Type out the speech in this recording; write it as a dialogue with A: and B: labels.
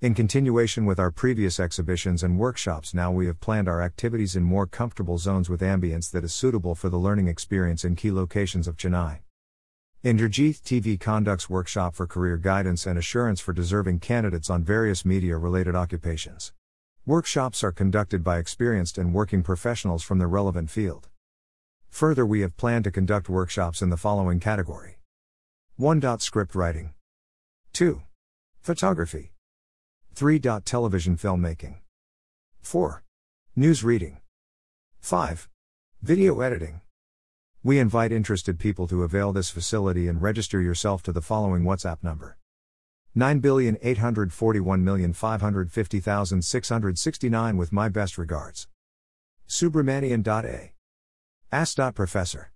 A: In continuation with our previous exhibitions and workshops, now we have planned our activities in more comfortable zones with ambience that is suitable for the learning experience in key locations of Chennai. Indrjeeth TV conducts workshop for career guidance and assurance for deserving candidates on various media related occupations. Workshops are conducted by experienced and working professionals from the relevant field. Further, we have planned to conduct workshops in the following category 1. Script writing, 2. Photography, 3. Television filmmaking. 4. News reading. 5. Video editing. We invite interested people to avail this facility and register yourself to the following WhatsApp number 9,841,550,669 with my best regards. Subramanian.a. Ask. Professor.